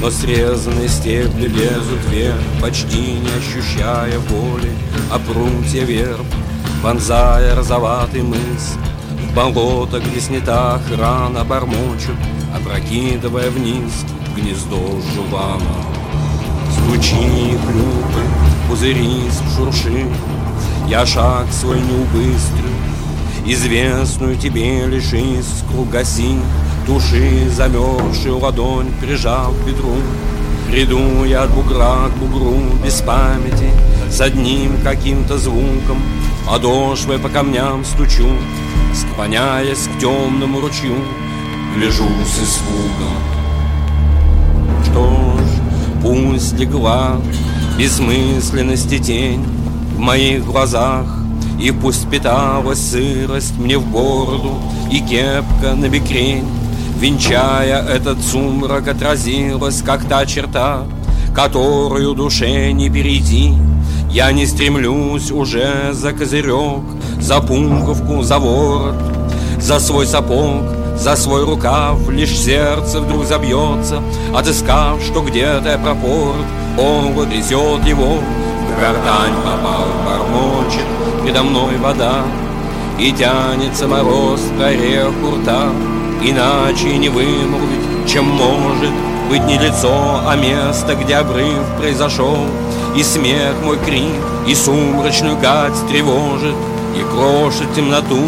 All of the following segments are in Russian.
Но срезанные стебли лезут вверх, Почти не ощущая боли, А прутья верб, вонзая розоватый мыс, В болото, где снята охрана, бормочут, Опрокидывая вниз гнездо жувана. Звучи клюпы, пузыри шурши, Я шаг свой не убыстрю, Известную тебе лишь искру гаси, Души замерзшую ладонь прижал к бедру. Приду я от бугра к бугру без памяти С одним каким-то звуком Подошвой по камням стучу. Склоняясь к темному ручью Гляжу с испугом. Что ж, пусть легла Бессмысленности тень В моих глазах. И пусть питалась сырость мне в бороду И кепка на бекрень Венчая этот сумрак, отразилась, как та черта, Которую душе не перейти. Я не стремлюсь уже за козырек, За пунковку, за ворот, За свой сапог, за свой рукав Лишь сердце вдруг забьется, Отыскав, что где-то пропорт, Он грызет его, в гортань попал, бормочет Передо мной вода, и тянется мороз к орех рта. Иначе не вымолвить, чем может быть не лицо, а место, где обрыв произошел. И смех мой крик, и сумрачную гать тревожит И крошит темноту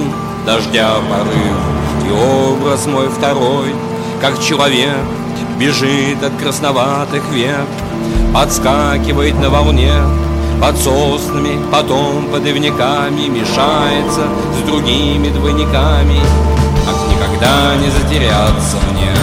дождя порыв И образ мой второй, как человек Бежит от красноватых век Подскакивает на волне под соснами, потом под ивниками Мешается с другими двойниками. Как никогда не затеряться мне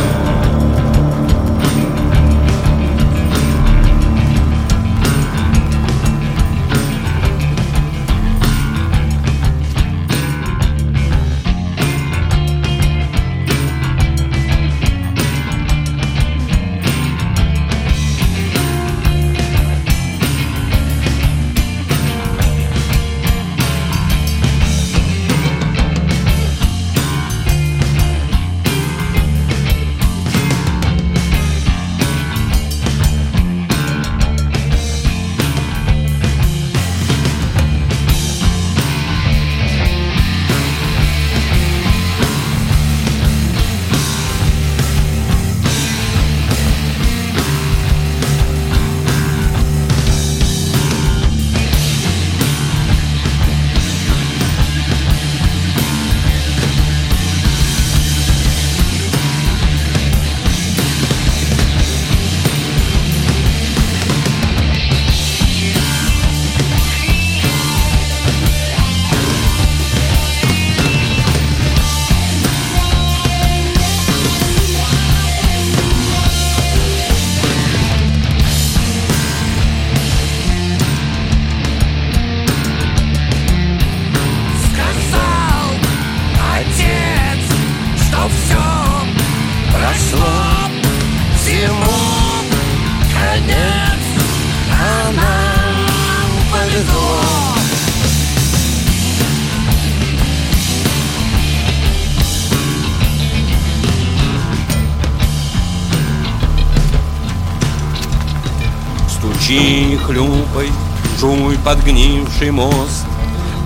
Стучи, хлюпай, жуй подгнивший мост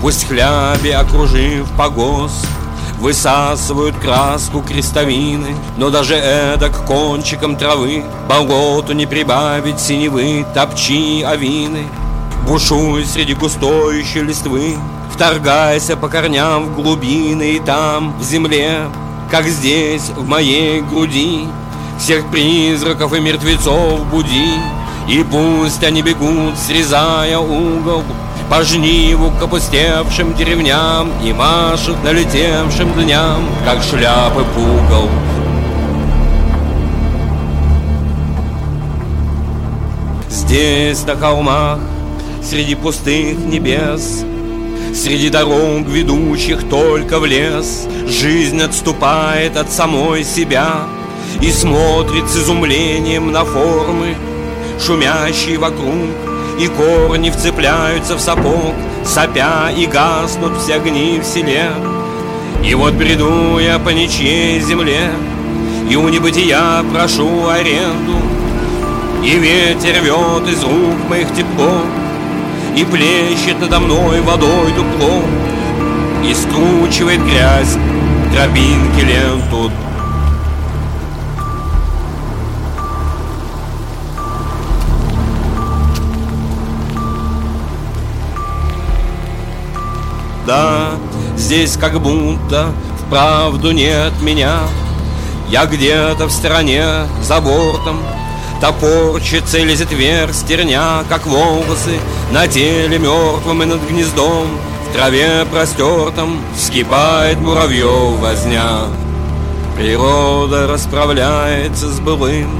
Пусть хляби, окружив погост Высасывают краску крестовины Но даже эдак кончиком травы Болоту не прибавить синевы Топчи овины Бушуй среди густой еще листвы Вторгайся по корням в глубины И там, в земле, как здесь, в моей груди Всех призраков и мертвецов буди И пусть они бегут, срезая угол по жниву к опустевшим деревням И машут налетевшим дням, как шляпы пугал. Здесь, на холмах, среди пустых небес Среди дорог, ведущих только в лес Жизнь отступает от самой себя И смотрит с изумлением на формы Шумящие вокруг и корни вцепляются в сапог, Сопя и гаснут все огни в селе. И вот бреду я по ничьей земле, И у небытия прошу аренду, И ветер рвет из рук моих тепло, И плещет надо мной водой дупло, И скручивает грязь тропинки ленту здесь как будто вправду нет меня. Я где-то в стороне, за бортом Топорчится и лезет стерня, как волосы На теле мертвым и над гнездом В траве простертом вскипает муравьев возня. Природа расправляется с былым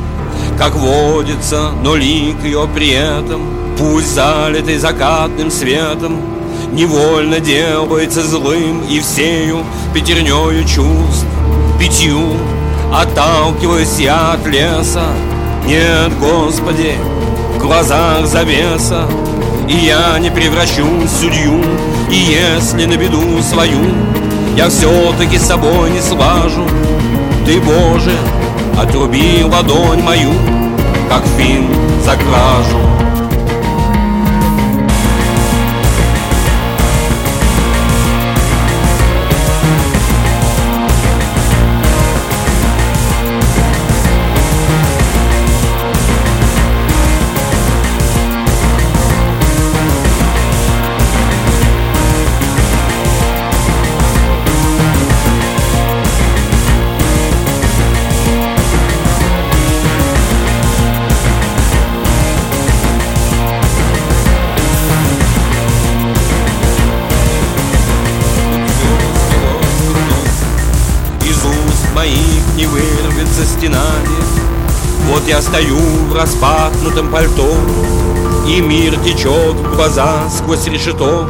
Как водится, но лик ее при этом Пусть залитый закатным светом Невольно делается злым и всею пятернёю чувств Пятью отталкиваюсь я от леса. Нет, Господи, в глазах завеса И я не превращусь в судью И если на беду свою Я все-таки с собой не слажу. Ты, Боже, отруби ладонь мою Как фин за кражу я стою в распахнутом пальто И мир течет в глаза сквозь решето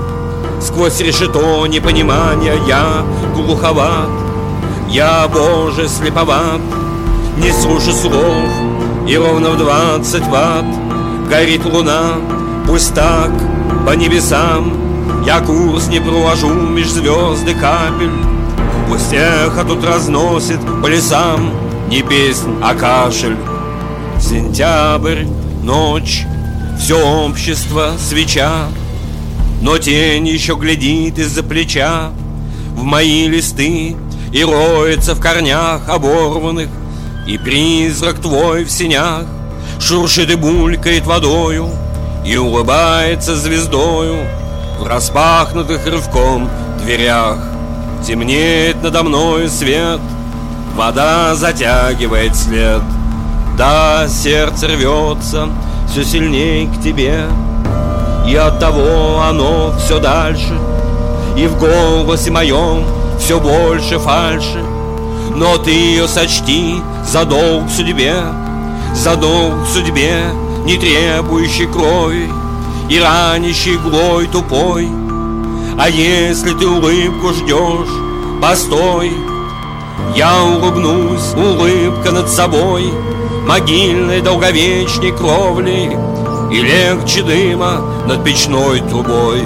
Сквозь решето непонимания. Я глуховат Я, Боже, слеповат Не слышу слов И ровно в двадцать ватт Горит луна Пусть так по небесам. Я курс не провожу меж звезды капель Пусть эхо тут разносит по лесам. Не песнь, а кашель Сентябрь, ночь, все общество, свеча. Но тень еще глядит из-за плеча. В мои листы и роется в корнях оборванных И призрак твой в синях Шуршит и булькает водою И улыбается звездою В распахнутых рывком дверях. Темнеет надо мною свет Вода затягивает след Да, сердце рвется все сильнее к тебе. И от того оно все дальше. И в голосе моем все больше фальши. Но ты ее сочти за долг судьбе. За долг судьбе, не требующий крови. И ранящий глой тупой. А если ты улыбку ждешь, постой. Я улыбнусь, улыбка над собой Могильной долговечной кровли И легче дыма над печной трубой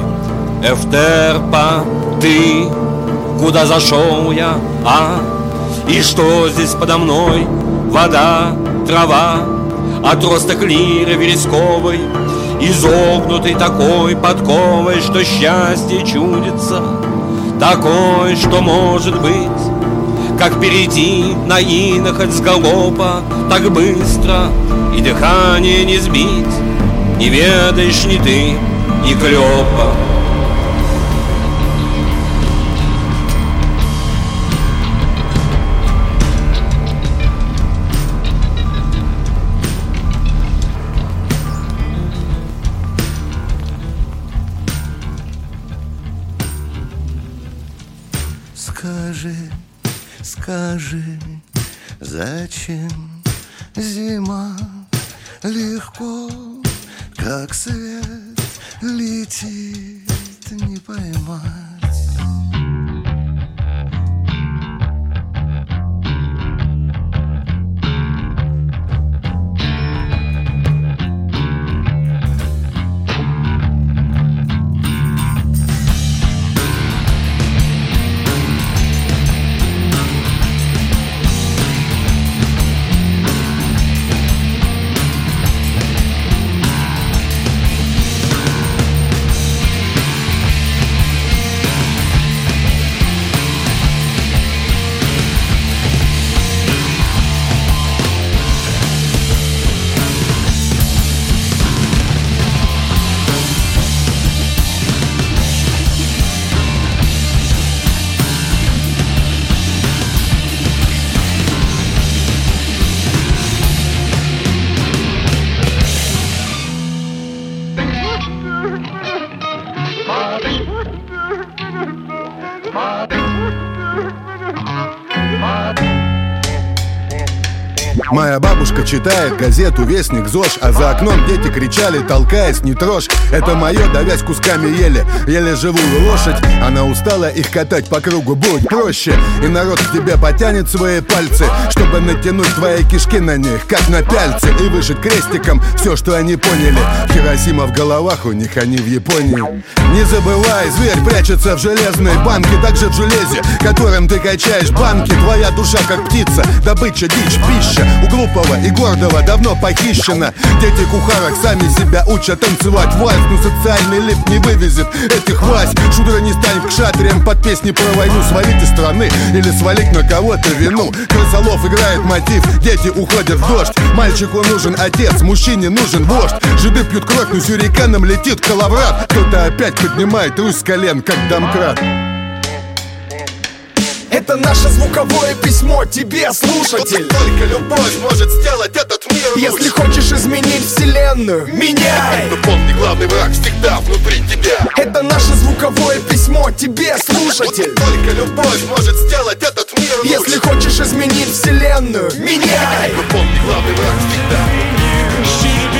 Эфтерпа, ты, куда зашел я, а? И что здесь подо мной? Вода, трава, Отросток лиры вересковой Изогнутый такой подковой, что счастье чудится Такой, что может быть Как перейти на инохоть с галопа Так быстро и дыхание не сбить Не ведаешь ни ты, ни клёпа Скажи, зачем зима легко, как свет летит, не поймать? Читает газету «Вестник ЗОЖ», а за окном дети кричали, толкаясь, не трожь. Это мое, давясь кусками ели, еле живую лошадь. Она устала их катать по кругу, будет проще. И народ к тебе потянет свои пальцы, чтобы натянуть твои кишки на них, как на пяльцы, и вышить крестиком все, что они поняли. Хиросима в головах у них, они в Японии. Не забывай, зверь прячется в железной банке, также в железе, которым ты качаешь банки. Твоя душа как птица, добыча, дичь, пища. У глупого и гордого давно похищено. Дети кухарок сами себя учат танцевать. Вальс, но социальный лифт не вывезет этих власть. Шудра не станет к шатриям под песни про войну. Свалить из страны или свалить на кого-то вину. Крысолов играет мотив, дети уходят в дождь. Мальчику нужен отец, мужчине нужен вождь. Жиды пьют кровь, но сюриканом летит коловрат. Кто-то опять поднимает русь с колен, как домкрат это наше звуковое письмо тебе, слушатель Только любовь может сделать этот мир лучше Если хочешь изменить вселенную, меняй Но помни, главный враг всегда внутри тебя Это наше звуковое письмо тебе, слушатель Только любовь может сделать этот мир Если хочешь изменить вселенную, меняй Но помни, главный враг всегда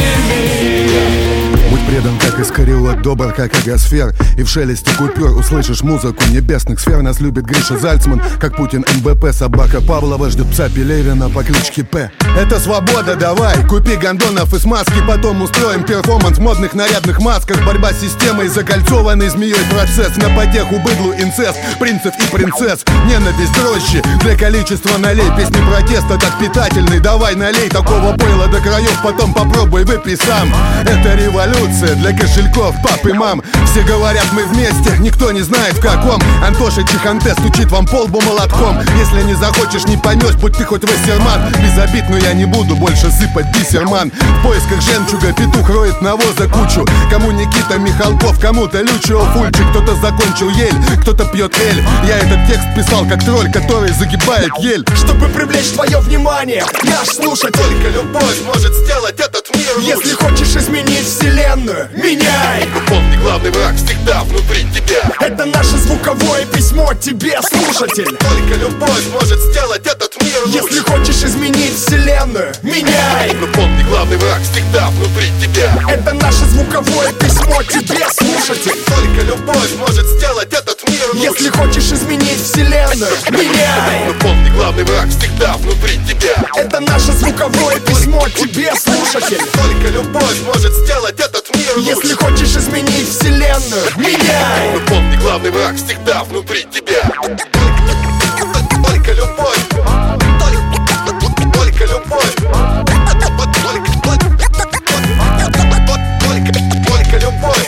предан, как Искариот, добр, как Агасфер. И в шелесте купюр услышишь музыку небесных сфер. Нас любит Гриша Зальцман, как Путин МБХ Собака Павлова ждет пса Пелевина по кличке П. Это свобода, давай, купи гондонов и смазки Потом устроим перформанс в модных нарядных масках. Борьба с системой, закольцованный змеей процесс. На потеху быдлу инцест, принцев и принцесс. Ненависть дрожжи для количества налей. Песни протеста так питательны, давай налей Такого пойла до краев, потом попробуй выпей сам. Это революция для кошельков пап и мам. Все говорят мы вместе, никто не знает в каком. Антоша Чиханте стучит вам по лбу молотком. Если не захочешь, не поймешь, будь ты хоть Вассерман Без обид, но я не буду больше сыпать бисерман В поисках жемчуга петух роет навоза кучу. Кому Никита Михалков, кому-то Лючио Фульчик. Кто-то закончил ель, кто-то пьет эль. Я этот текст писал как тролль, который загибает ель. Чтобы привлечь твое внимание, наш слушатель Только любовь может сделать этот мир лучше. Если хочешь изменить вселенную, меняй! Но помни, главный враг всегда внутри тебя. Это наше звуковое письмо тебе, слушатель. Только любовь может сделать этот мир лучше. Если хочешь изменить вселенную, меняй! Но помни, главный враг всегда внутри тебя. Это наше звуковое письмо тебе, слушатель. Только любовь может сделать этот мир лучше. Если хочешь изменить вселенную, меняй! Но помни, главный враг всегда внутри тебя. Это наше звуковое письмо тебе, слушатель. Только любовь может сделать этот мир Если хочешь изменить вселенную, меняй. Но помни, главный враг всегда внутри тебя. Только любовь. Только- Только любовь. Только- Только Только любовь.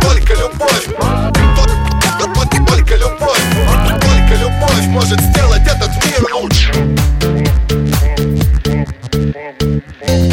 Только любовь. Только любовь. Только любовь. Может сделать Thank you.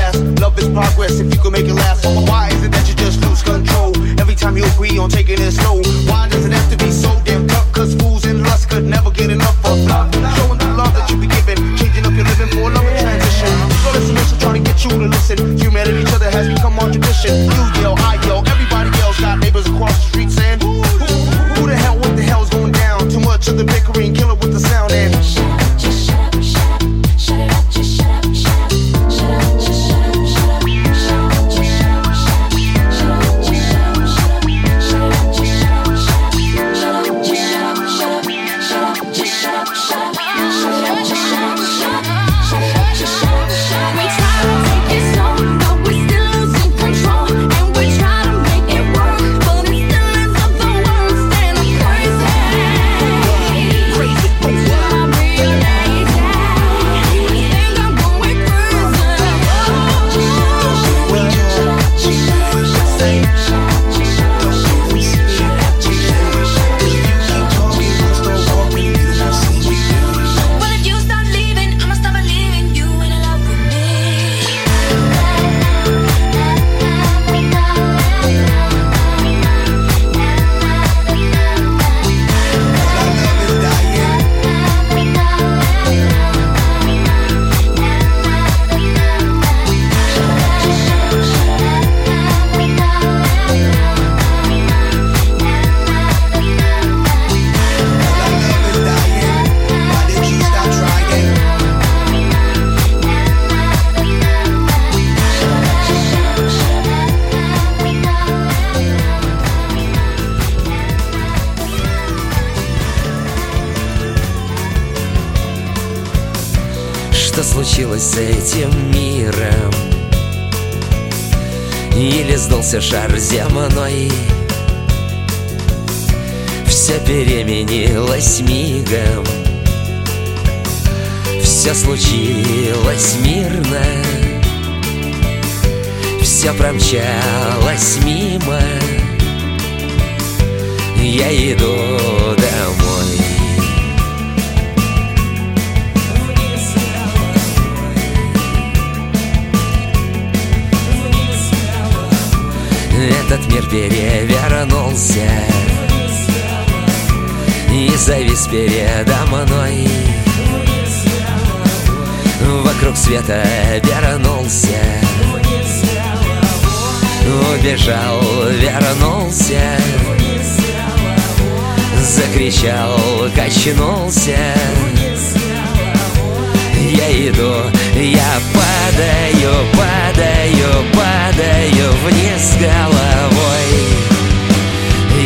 fast. Love is progress if you can make it last. Why is it that you just lose control every time you agree on taking it slow? Why does it have to be so damn tough? Cause fools and lust could never get enough of love. Showing the love that you be giving, changing up your living for a loving transition. Listen, trying to get you to listen. Humanity, each other has become Что случилось с этим миром? Или сдался шар земной? Все переменилось мигом Все случилось мирно Все промчалось мимо Я иду Этот мир перевернулся. И завис передо мной. Вокруг света вернулся Убежал, вернулся. Закричал, качнулся иду, я падаю, падаю, падаю вниз головой.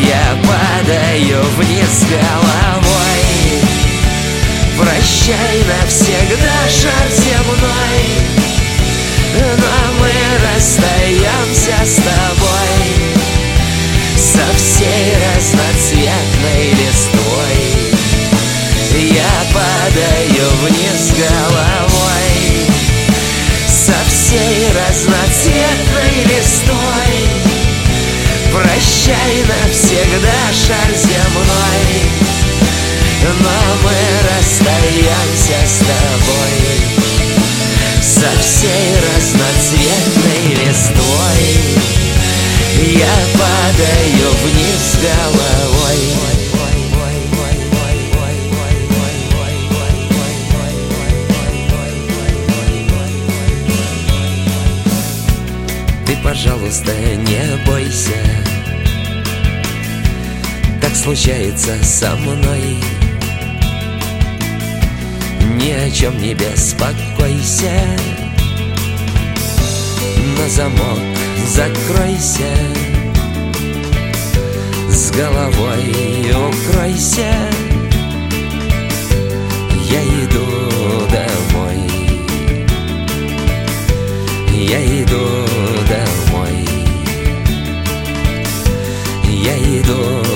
Я падаю вниз головой. Прощай навсегда, шар земной. Но мы расстаемся с тобой. Со всей разноцветной листвой Я падаю вниз головой Со всей разноцветной листвой. Прощай навсегда, шар земной но мы расстаемся с тобой. Со всей разноцветной случается со мной. Ни о чем не беспокойся. На замок закройся. С головой укройся. Я иду домой. Я иду домой. Я иду домой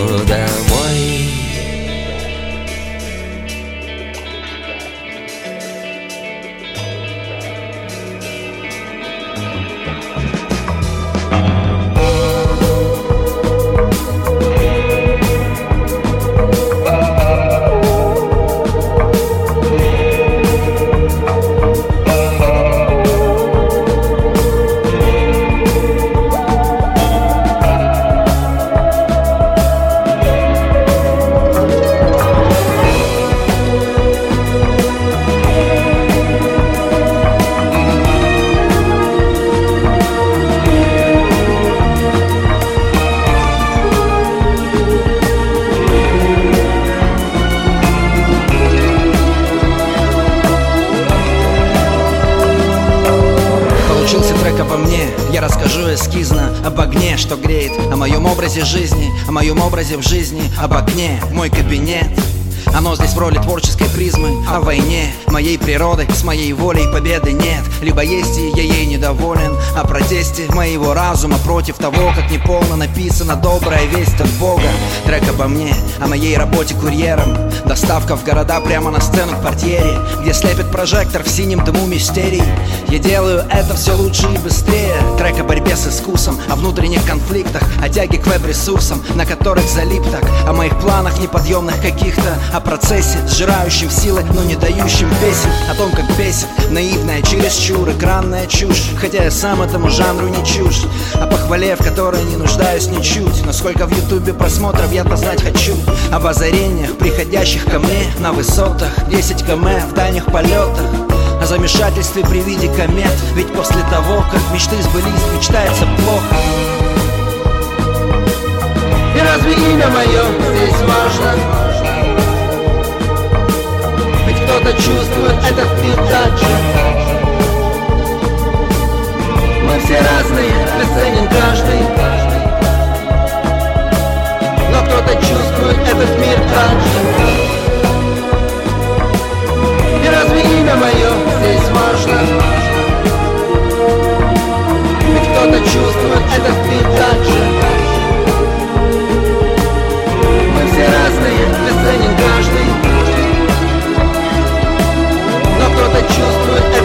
оно здесь в роли творческой призмы. О войне, моей природы С моей волей победы нет. Либо есть и я ей недоволен. О протесте моего разума Против того, как неполно написана Добрая весть от Бога. Трек обо мне, о моей работе курьером. Доставка в города прямо на сцену к портьере Где слепит прожектор в синем дыму мистерий. Я делаю это все лучше и быстрее. Трек о борьбе с искусом О внутренних конфликтах О тяге к веб-ресурсам На которых залип так. О моих планах неподъемных каких-то О процессе, сжирающем силы, но не дающем песен О том, как бесит наивная чересчур экранная чушь. Хотя я сам этому жанру не чушь О похвале, в которой не нуждаюсь ничуть. Но сколько в ютубе просмотров я-то знать хочу. Об озарениях, приходящих ко мне на высотах. 10 км в дальних полетах. О замешательстве при виде комет. Ведь после того, как мечты сбылись, мечтается плохо. И разве имя мое здесь важно? Кто-то чувствует этот мир так Мы все разные, бесценен каждый. Но кто-то чувствует этот мир так же И разве имя мое здесь важно? Ведь кто-то чувствует этот мир так Мы все разные, бесценен каждый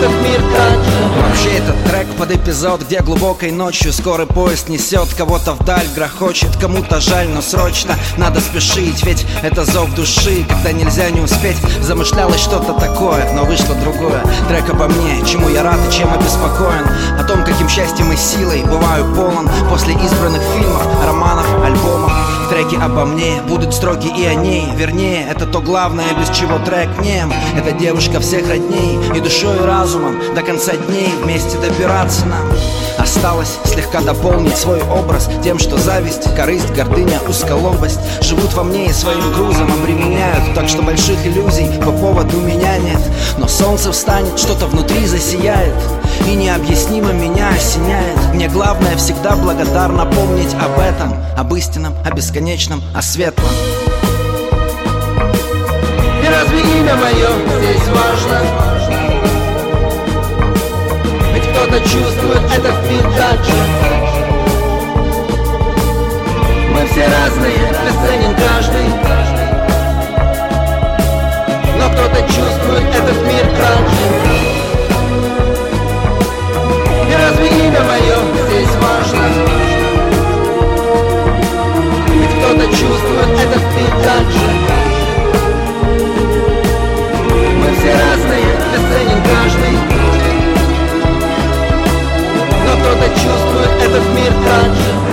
чувствует этот мир так Вообще этот трек под эпизод, где глубокой ночью Скорый поезд несет кого-то вдаль, грохочет Кому-то жаль, но срочно надо спешить Ведь это зов души, когда нельзя не успеть. Замышлялось что-то такое, но вышло другое. Трек обо мне, чему я рад и чем обеспокоен. О том, каким счастьем и силой бываю полон После избранных фильмов, романов, альбомов. Треки обо мне будут строки и о ней. Вернее, это то главное, без чего трек нем Это девушка всех родней И душой и разумом до конца дней Вместе добираться нам. Осталось слегка дополнить свой образ Тем, что зависть, корысть, гордыня, узколобость Живут во мне и своим грузом обременяют. Так что больших иллюзий по поводу меня нет. Но солнце встанет, что-то внутри засияет И необъяснимо меня осеняет. Мне главное всегда благодарно помнить об этом Об истинном, о бесконечном, о светлом. Разве имя мое здесь важно? Кто-то чувствует этот мир же Мы все разные, бесценен каждый. Но кто-то чувствует этот мир же И разве имя мое здесь важно? Ведь кто-то чувствует этот мир же Мы все разные, бесценен каждый кто-то чувствует этот мир так же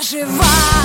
заживать.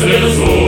Deus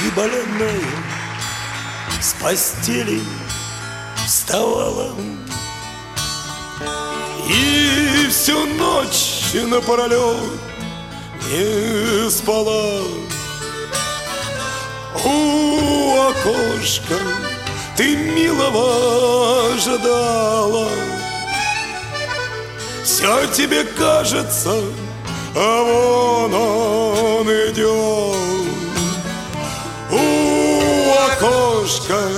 Ты больная с постели вставала. И всю ночь напролет не спала. У окошка ты милого ожидала. Все тебе кажется, а вон он идет окошка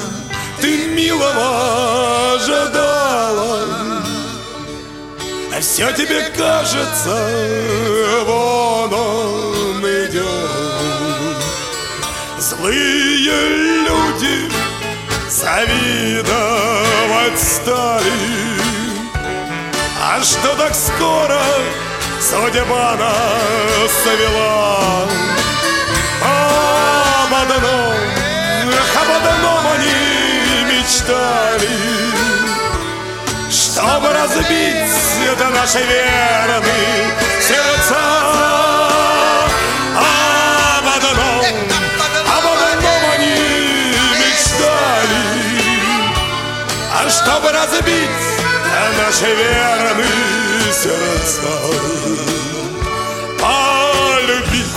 ты милого ожидала. А все тебе кажется, вон он идет Злые люди завидовать стали. А что так скоро судьба нас свела одном, об одном они мечтали, чтобы разбить это наши верные сердца. Об одном, об одном они мечтали, а чтобы разбить наши верные сердца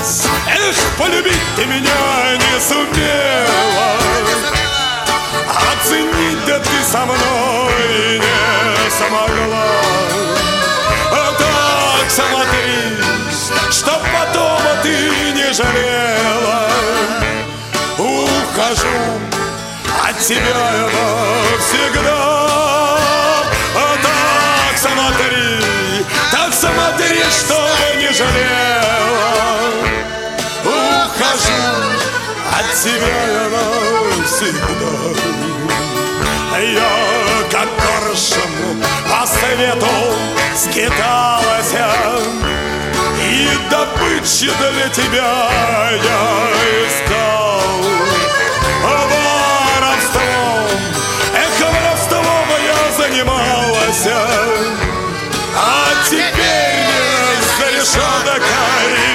полюбить Эх, полюбить ты меня не сумела. Оценить да ты со мной не смогла А так смотри, чтоб потом ты не жалела. Ухожу от тебя я навсегда. А так смотри, так смотри, что тебя я навсегда Я как коршун по свету скиталась И добычи для тебя я искал Воровством, эх, воровством я занималась А теперь за решеткой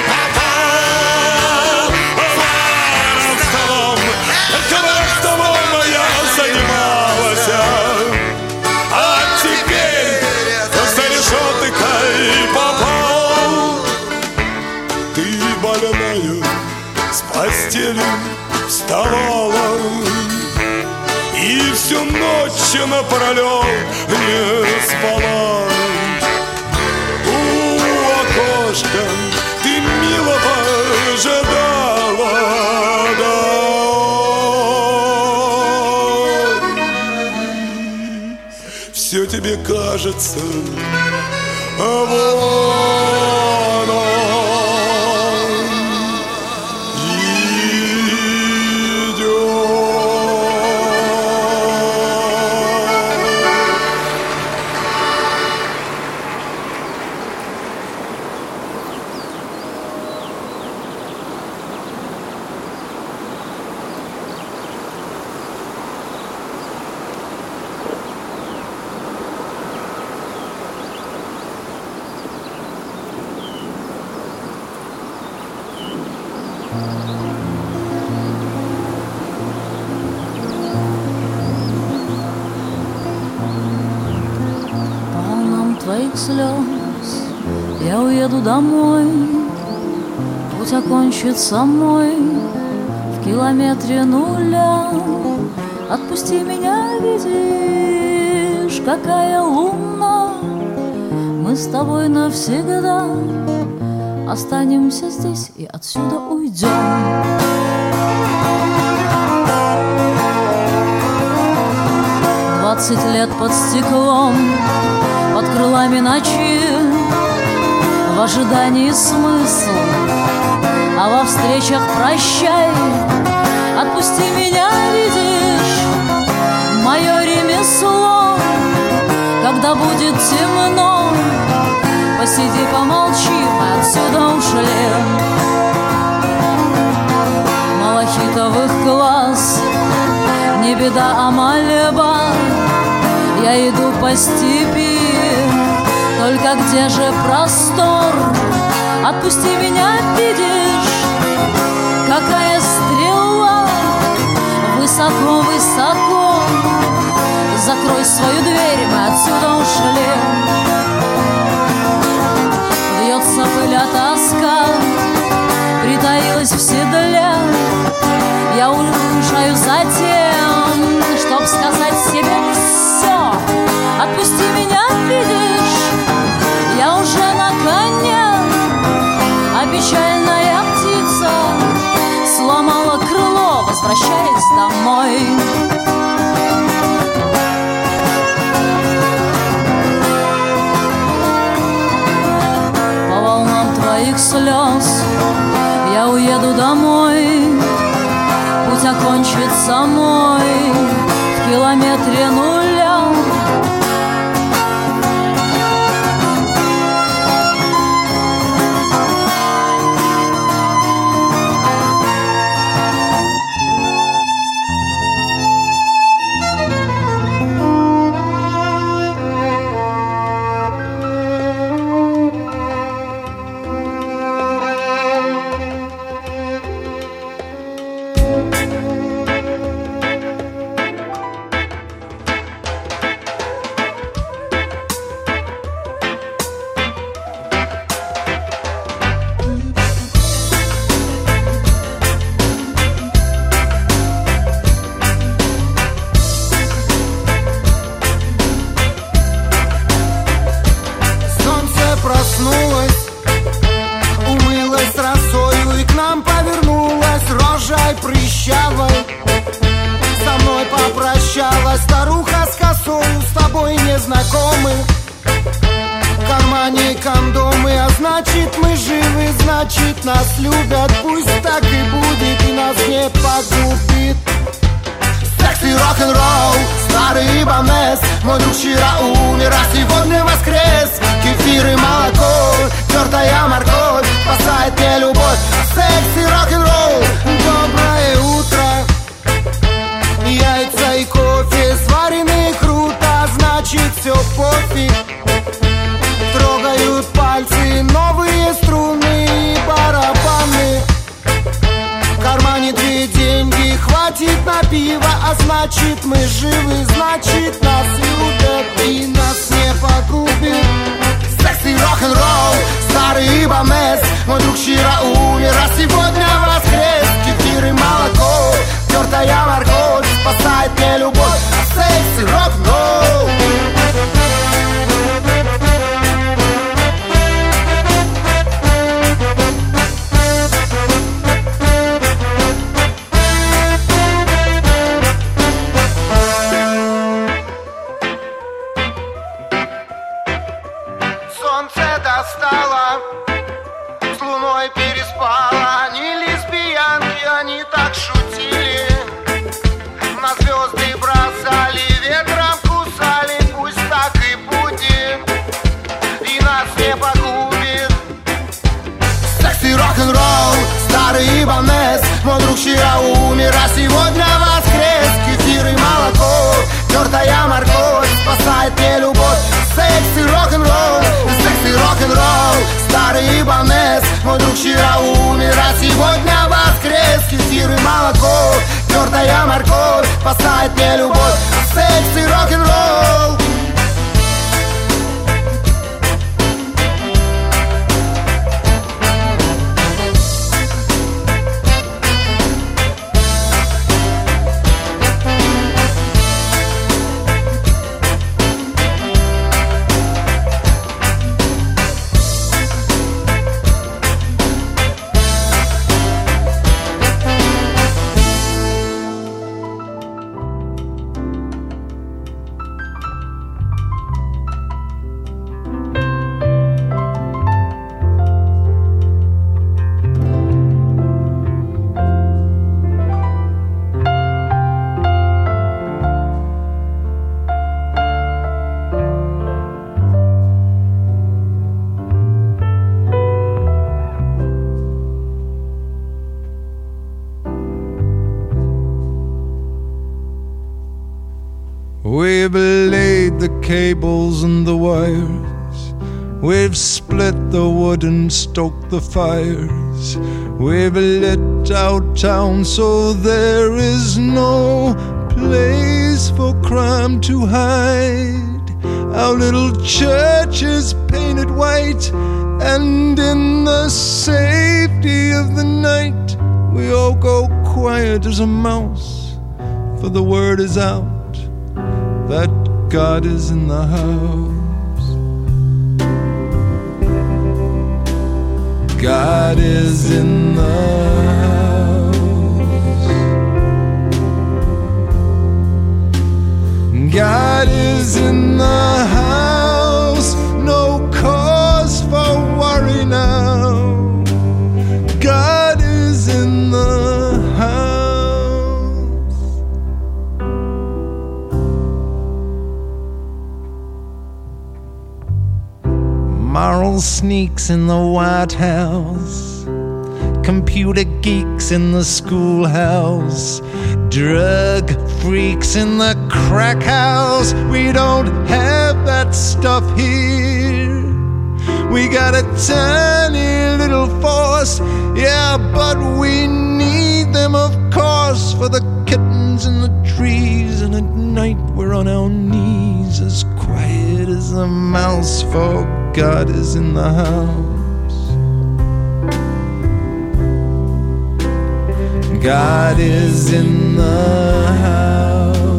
ночь напролет не спала У окошка ты мило ожидала Все тебе кажется, а вон Полном твоих слез я уеду домой, Путь окончится мой в километре нуля. Отпусти меня, видишь, какая луна Мы с тобой навсегда Останемся здесь и отсюда уйдем Двадцать лет под стеклом, под крылами ночи В ожидании смысл, а во встречах прощай. Отпусти меня, видишь, мое ремесло Когда будет темно, посиди, помолчи, отсюда ушли Малахитовых глаз. Не беда, а мольба. Я иду по степи. Только где же простор? Отпусти меня, видишь Какая стрела. Высоко-высоко Закрой свою дверь, мы отсюда ушли. Вьется пыль от тоска Притаилась в седле Я уезжаю за тем Чтоб сказать себе все Отпусти меня, видишь Я уже на коне А печальная птица Сломала крыло, возвращаясь домой. По волнам твоих слез Я уеду домой Путь окончится мой В километре нуля на пиво, а значит мы живы Значит нас любят и нас не погубит. Секси рок-н-ролл, старый бомес Мой друг вчера умер, а сегодня воскрес. Кефир и молоко, тертая морковь Спасает мне любовь, а секси рок-н-ролл Бомес Мой друг вчера умер, а сегодня воскрес. Кефир и молоко, тертая морковь Спасает мне любовь. Секси рок-н-ролл We've laid the cables and the wires. We've split the wood and stoked the fires. We've lit out town so there is no place for crime to hide. Our little church is painted white, and in the safety of the night, we all go quiet as a mouse, for the word is out God is in the house. God is in the house. God is in the house. Moral sneaks in the White House, computer geeks in the schoolhouse, drug freaks in the crack house. We don't have that stuff here. We got a tiny little force, yeah, but we need them, of course, for the kittens in the trees. And at night we're on our knees, as quiet as a mouse, for God is in the house. God is in the house.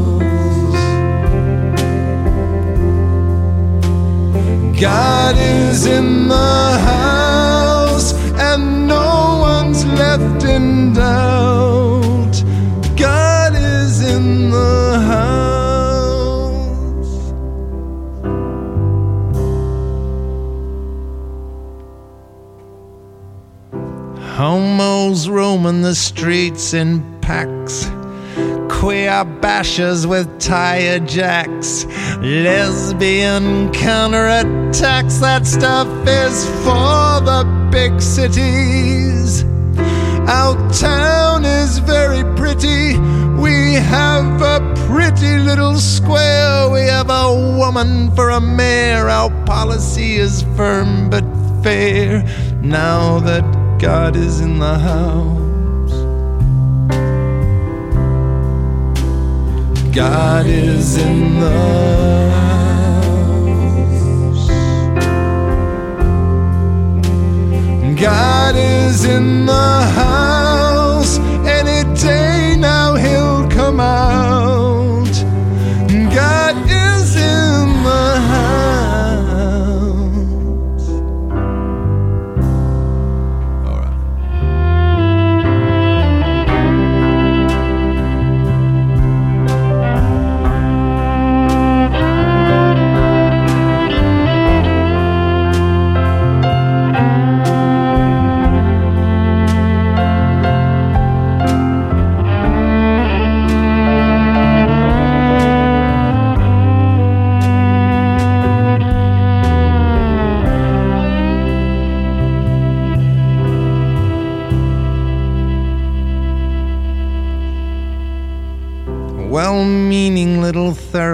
God is in the house, and no one's left in doubt. Homos roaming the streets in packs. Queer bashers with tire jacks. Lesbian counterattacks. That stuff is for the big cities. Our town is very pretty. We have a pretty little square. We have a woman for a mayor. Our policy is firm but fair. Now that God is in the house. God is in the house. God is in the house. Any day now he'll come out.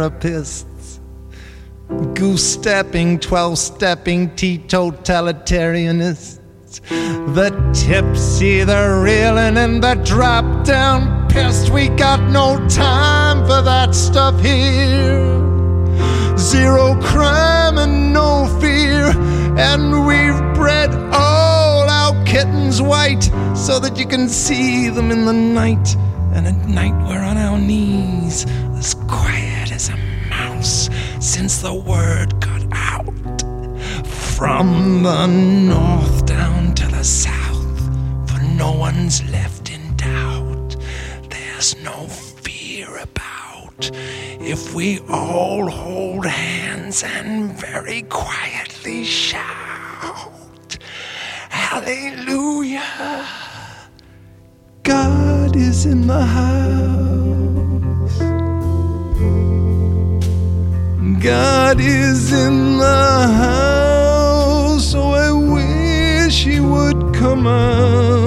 Therapists, goose stepping, 12 stepping teetotalitarianists, the tipsy, the reeling, and the drop down pissed. We got no time for that stuff here. Zero crime and no fear, and we've bred all our kittens white so that you can see them in the night. And at night we're on our knees, since the word got out. From the north down to the south, for no one's left in doubt. There's no fear about if we all hold hands and very quietly shout, Hallelujah! God is in the house. God is in the house. So I wish He would come out.